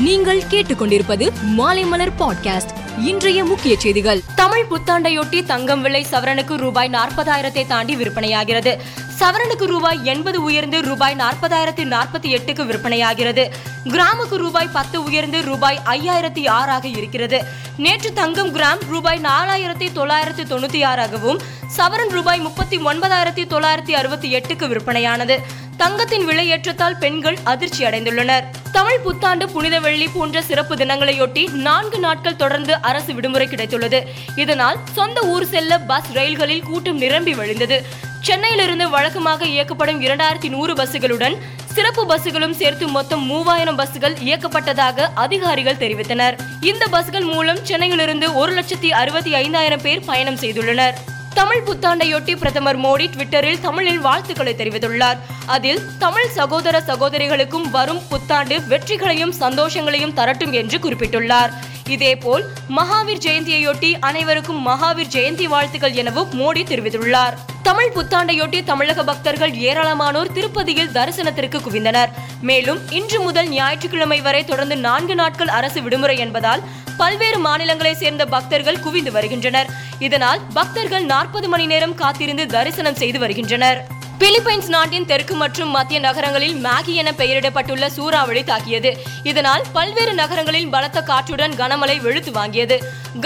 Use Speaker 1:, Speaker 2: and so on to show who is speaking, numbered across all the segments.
Speaker 1: நீங்கள் கேட்டுக்கொண்டிருப்பது மாலைமலர் பாட்காஸ்ட். இன்றைய முக்கிய செய்திகள்.
Speaker 2: தமிழ் புத்தாண்டையொட்டி தங்கம் விலை சவரனுக்கு ரூபாய் நாற்பதாயிரத்தை தாண்டி விற்பனையாகிறது. சவரனுக்கு ரூபாய் எண்பது உயர்ந்து ரூபாய் நாற்பதாயிரத்தி நாற்பத்தி எட்டுக்கு விற்பனையாகிறது. கிராமுக்கு ரூபாய் பத்து உயர்ந்து ரூபாய் ஐயாயிரத்தி ஆறாக இருக்கிறது. நேற்று தங்கம் கிராம் ரூபாய் நாலாயிரத்தி தொள்ளாயிரத்தி தொண்ணூத்தி ஆறாகவும் சவரன் ரூபாய் முப்பத்தி ஒன்பதாயிரத்தி தொள்ளாயிரத்தி அறுபத்தி எட்டுக்கு விற்பனையானது. தங்கத்தின் விலையேற்றத்தால் பெண்கள் அதிர்ச்சி அடைந்துள்ளனர். தமிழ் புத்தாண்டு புனித வெள்ளி போன்ற சிறப்பு தினங்களையொட்டி நான்கு நாட்கள் தொடர்ந்து அரசு விடுமுறை கிடைத்துள்ளது. இதனால் சொந்த ஊர் செல்ல பஸ் ரயில்களில் கூட்டம் நிரம்பி வழிந்தது. சென்னையிலிருந்து வழக்கமாக இயக்கப்படும் இரண்டாயிரத்தி நூறு பஸ்ஸுகளுடன் சிறப்பு பஸ்ஸுகளும் சேர்த்து மொத்தம் மூவாயிரம் பஸ்கள் இயக்கப்பட்டதாக அதிகாரிகள் தெரிவித்தனர். இந்த பஸ்கள் மூலம் சென்னையிலிருந்து ஒரு லட்சத்தி அறுபத்தி ஐந்தாயிரம் பேர் பயணம் செய்துள்ளனர். தமிழ் புத்தாண்டையொட்டி பிரதமர் மோடி ட்விட்டரில் தமிழில் வாழ்த்துக்களை தெரிவித்துள்ளார். அதில் தமிழ் சகோதர சகோதரிகளுக்கும் வரும் புத்தாண்டு வெற்றிகளையும் சந்தோஷங்களையும் தரட்டும் என்று குறிப்பிட்டுள்ளார். இதேபோல் மகாவீர் ஜெயந்தியையொட்டி அனைவருக்கும் மகாவீர் ஜெயந்தி வாழ்த்துக்கள் எனவும் மோடி தெரிவித்துள்ளார். தமிழ் புத்தாண்டையொட்டி தமிழக பக்தர்கள் ஏராளமானோர் திருப்பதியில் தரிசனத்திற்கு குவிந்தனர். மேலும் இன்று முதல் ஞாயிற்றுக்கிழமை வரை தொடர்ந்து நான்கு நாட்கள் அரசு விடுமுறை என்பதால் பல்வேறு மாநிலங்களை சேர்ந்த பக்தர்கள் குவிந்து வருகின்றனர். இதனால் பக்தர்கள் நாற்பது மணி நேரம் காத்திருந்து தரிசனம் செய்து வருகின்றனர். பிலிப்பைன்ஸ் நாட்டின் தெற்கு மற்றும் மத்திய நகரங்களில் மேகி என பெயரிடப்பட்டுள்ள சூறாவளி தாக்கியது. இதனால் பல்வேறு நகரங்களில் பலத்த காற்றுடன் கனமழை வெளுத்து வாங்கியது.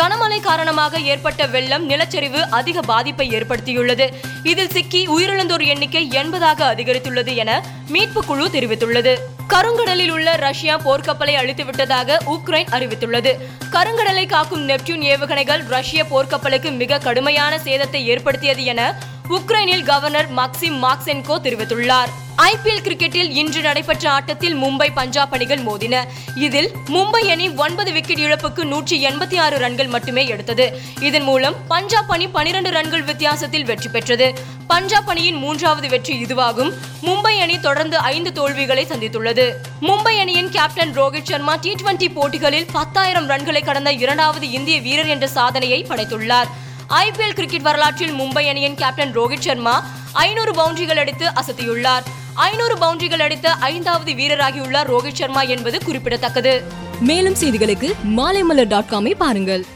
Speaker 2: கனமழை காரணமாக ஏற்பட்ட வெள்ளம் நிலச்சரிவு அதிக பாதிப்பை ஏற்படுத்தியுள்ளது. இதில் சிக்கி உயிரிழந்தோர் எண்ணிக்கை எண்பதாக அதிகரித்துள்ளது என மீட்பு குழு தெரிவித்துள்ளது. கருங்கடலில் உள்ள ரஷ்யா போர்க்கப்பலை அழித்துவிட்டதாக உக்ரைன் அறிவித்துள்ளது. கருங்கடலை காக்கும் நெப்டியூன் ஏவுகணைகள் ரஷ்ய போர்க்கப்பலுக்கு மிக கடுமையான சேதத்தை ஏற்படுத்தியது என உக்ரைனில் கவர்னர் மக்சிம் மாக்சென்கோ தெரிவித்துள்ளார். ஐபிஎல் கிரிக்கெட்டில் இன்று நடைபெற்ற ஆட்டத்தில் மும்பை பஞ்சாப் அணிகள் மோதின. இதில் மும்பை அணி ஒன்பது விக்கெட் இழப்புக்கு நூற்றி எண்பத்தி ஆறு ரன்கள் மட்டுமே எடுத்தது. இதன் மூலம் பஞ்சாப் அணி பனிரெண்டு ரன்கள் வித்தியாசத்தில் வெற்றி பெற்றது. பஞ்சாப் அணியின் மூன்றாவது வெற்றி இதுவாகும். மும்பை அணி தொடர்ந்து ஐந்து தோல்விகளை சந்தித்துள்ளது. மும்பை அணியின் captain Rohit Sharma T twenty போட்டிகளில் பத்தாயிரம் ரன்களை கடந்த இரண்டாவது இந்திய வீரர் என்ற சாதனையை படைத்துள்ளார். ஐபிஎல் கிரிக்கெட் வரலாற்றில் மும்பை அணியின் கேப்டன் ரோஹித் சர்மா ஐநூறு பவுண்டரிகள் அடித்து அசத்தியுள்ளார். ஐநூறு பவுண்டரிகள் அடித்த ஐந்தாவது வீரராகியுள்ளார் ரோஹித் சர்மா என்பது குறிப்பிடத்தக்கது.
Speaker 1: மேலும் செய்திகளுக்கு மாலைமலர் டாட் காமை பாருங்கள்.